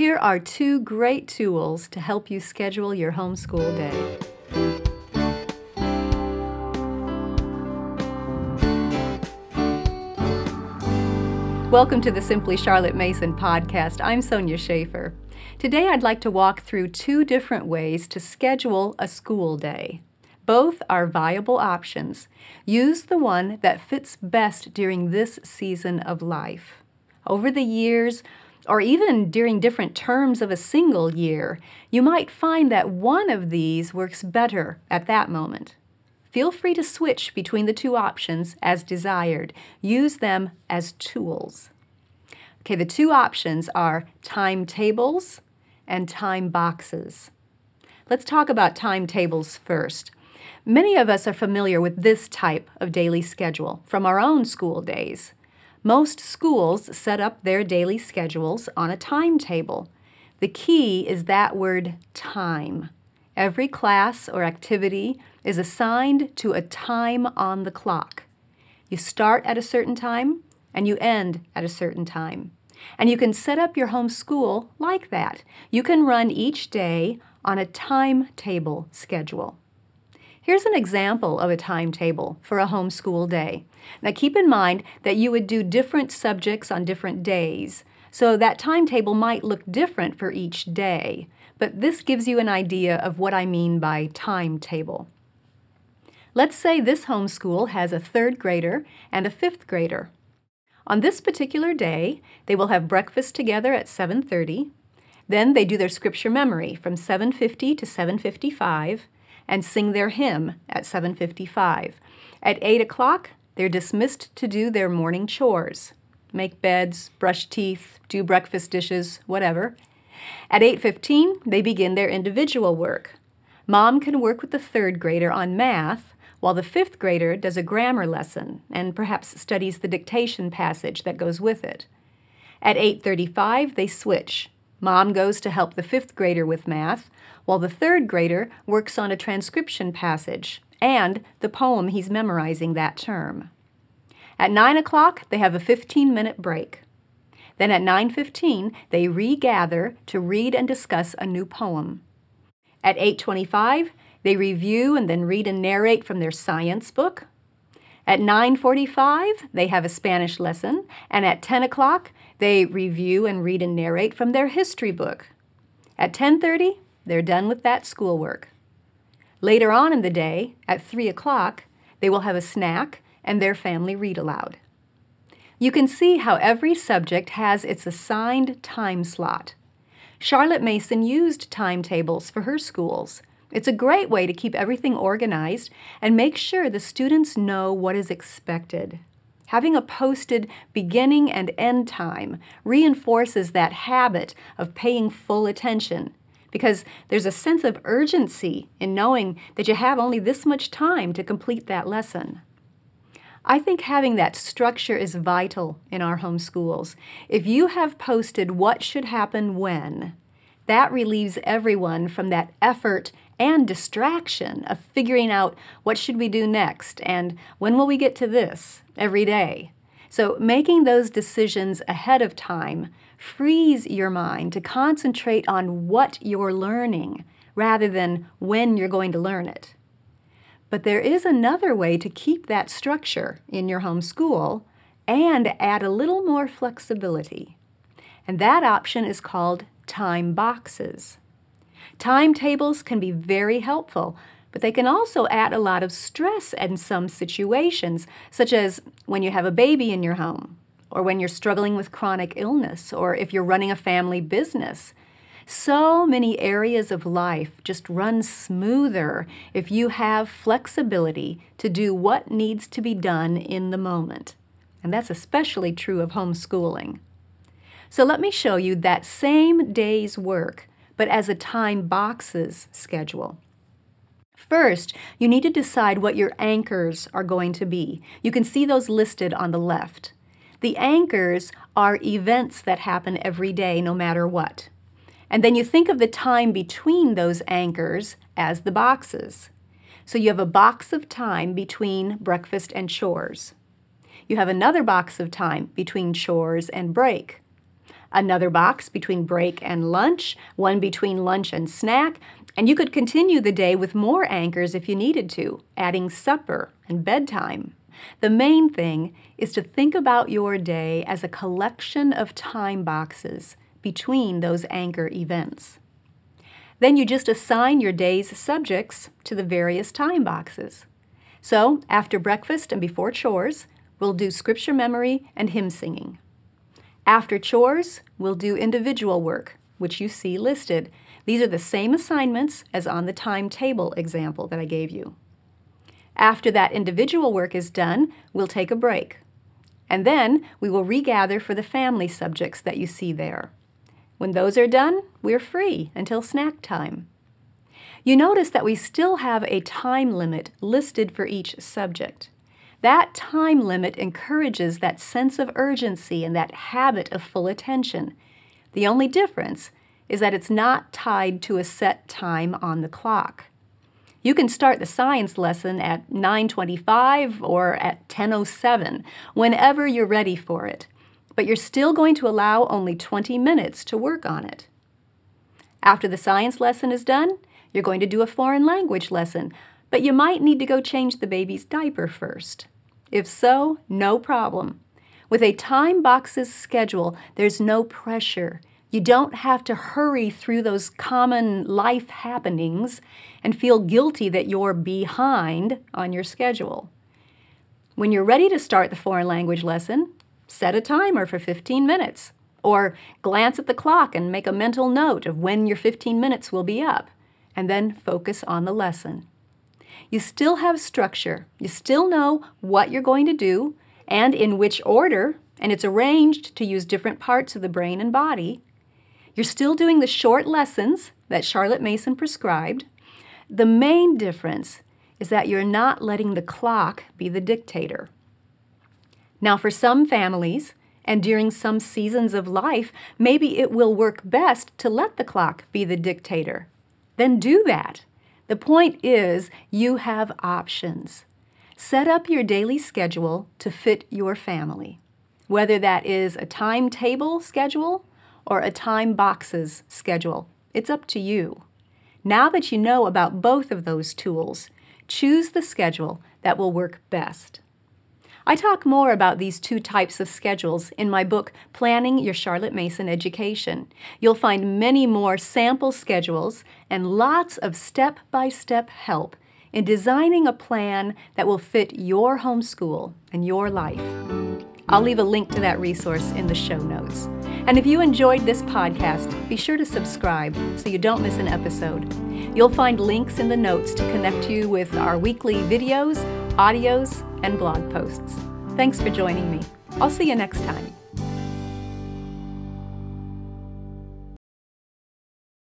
Here are two great tools to help you schedule your homeschool day. Welcome to the Simply Charlotte Mason podcast. I'm Sonya Shafer. Today I'd like to walk through two different ways to schedule a school day. Both are viable options. Use the one that fits best during this season of life. Over the years, or even during different terms of a single year, you might find that one of these works better at that moment. Feel free to switch between the two options as desired. Use them as tools. Okay, the two options are timetables and time boxes. Let's talk about timetables first. Many of us are familiar with this type of daily schedule from our own school days. Most schools set up their daily schedules on a timetable. The key is that word time. Every class or activity is assigned to a time on the clock. You start at a certain time and you end at a certain time. And you can set up your home school like that. You can run each day on a timetable schedule. Here's an example of a timetable for a homeschool day. Now keep in mind that you would do different subjects on different days, so that timetable might look different for each day, but this gives you an idea of what I mean by timetable. Let's say this homeschool has a third grader and a fifth grader. On this particular day, they will have breakfast together at 7:30. Then they do their scripture memory from 7:50 to 7:55 and sing their hymn at 7:55. At 8 o'clock, they're dismissed to do their morning chores, make beds, brush teeth, do breakfast dishes, whatever. At 8:15, they begin their individual work. Mom can work with the third grader on math, while the fifth grader does a grammar lesson and perhaps studies the dictation passage that goes with it. At 8:35, they switch. Mom goes to help the fifth grader with math, while the third grader works on a transcription passage and the poem he's memorizing that term. At 9 o'clock, they have a 15 minute break. Then at 9:15, they regather to read and discuss a new poem. At 8:25, they review and then read and narrate from their science book. At 9:45, they have a Spanish lesson, and at 10 o'clock, they review and read and narrate from their history book. At 10:30, they're done with that schoolwork. Later on in the day, at 3 o'clock, they will have a snack and their family read aloud. You can see how every subject has its assigned time slot. Charlotte Mason used timetables for her schools it's a great way to keep everything organized and make sure the students know what is expected. Having a posted beginning and end time reinforces that habit of paying full attention because there's a sense of urgency in knowing that you have only this much time to complete that lesson. I think having that structure is vital in our home schools. If you have posted what should happen when, that relieves everyone from that effort and distraction of figuring out what should we do next and when will we get to this every day. So making those decisions ahead of time frees your mind to concentrate on what you're learning rather than when you're going to learn it. But there is another way to keep that structure in your home school and add a little more flexibility. And that option is called time boxes. Timetables can be very helpful, but they can also add a lot of stress in some situations, such as when you have a baby in your home, or when you're struggling with chronic illness, or if you're running a family business. So many areas of life just run smoother if you have flexibility to do what needs to be done in the moment. And that's especially true of homeschooling. So let me show you that same day's work but as a time boxes schedule. First, you need to decide what your anchors are going to be. You can see those listed on the left. The anchors are events that happen every day, no matter what. And then you think of the time between those anchors as the boxes. So you have a box of time between breakfast and chores. You have another box of time between chores and break another box between break and lunch, one between lunch and snack, and you could continue the day with more anchors if you needed to, adding supper and bedtime. The main thing is to think about your day as a collection of time boxes between those anchor events. Then you just assign your day's subjects to the various time boxes. So, after breakfast and before chores, we'll do scripture memory and hymn singing. After chores, we'll do individual work, which you see listed. These are the same assignments as on the timetable example that I gave you. After that individual work is done, we'll take a break. And then we will regather for the family subjects that you see there. When those are done, we're free until snack time. You notice that we still have a time limit listed for each subject. That time limit encourages that sense of urgency and that habit of full attention. The only difference is that it's not tied to a set time on the clock. You can start the science lesson at 9:25 or at 10:07, whenever you're ready for it. But you're still going to allow only 20 minutes to work on it. After the science lesson is done, you're going to do a foreign language lesson, but you might need to go change the baby's diaper first. If so, no problem. With a time boxes schedule, there's no pressure. You don't have to hurry through those common life happenings and feel guilty that you're behind on your schedule. When you're ready to start the foreign language lesson, set a timer for 15 minutes or glance at the clock and make a mental note of when your 15 minutes will be up, and then focus on the lesson. You still have structure. You still know what you're going to do and in which order, and it's arranged to use different parts of the brain and body. You're still doing the short lessons that Charlotte Mason prescribed. The main difference is that you're not letting the clock be the dictator. Now, for some families, and during some seasons of life, maybe it will work best to let the clock be the dictator. Then do that. The point is, you have options. Set up your daily schedule to fit your family, whether that is a timetable schedule or a time boxes schedule. It's up to you. Now that you know about both of those tools, choose the schedule that will work best. I talk more about these two types of schedules in my book, Planning Your Charlotte Mason Education. You'll find many more sample schedules and lots of step by step help in designing a plan that will fit your homeschool and your life. I'll leave a link to that resource in the show notes. And if you enjoyed this podcast, be sure to subscribe so you don't miss an episode. You'll find links in the notes to connect you with our weekly videos, audios, and blog posts. Thanks for joining me. I'll see you next time.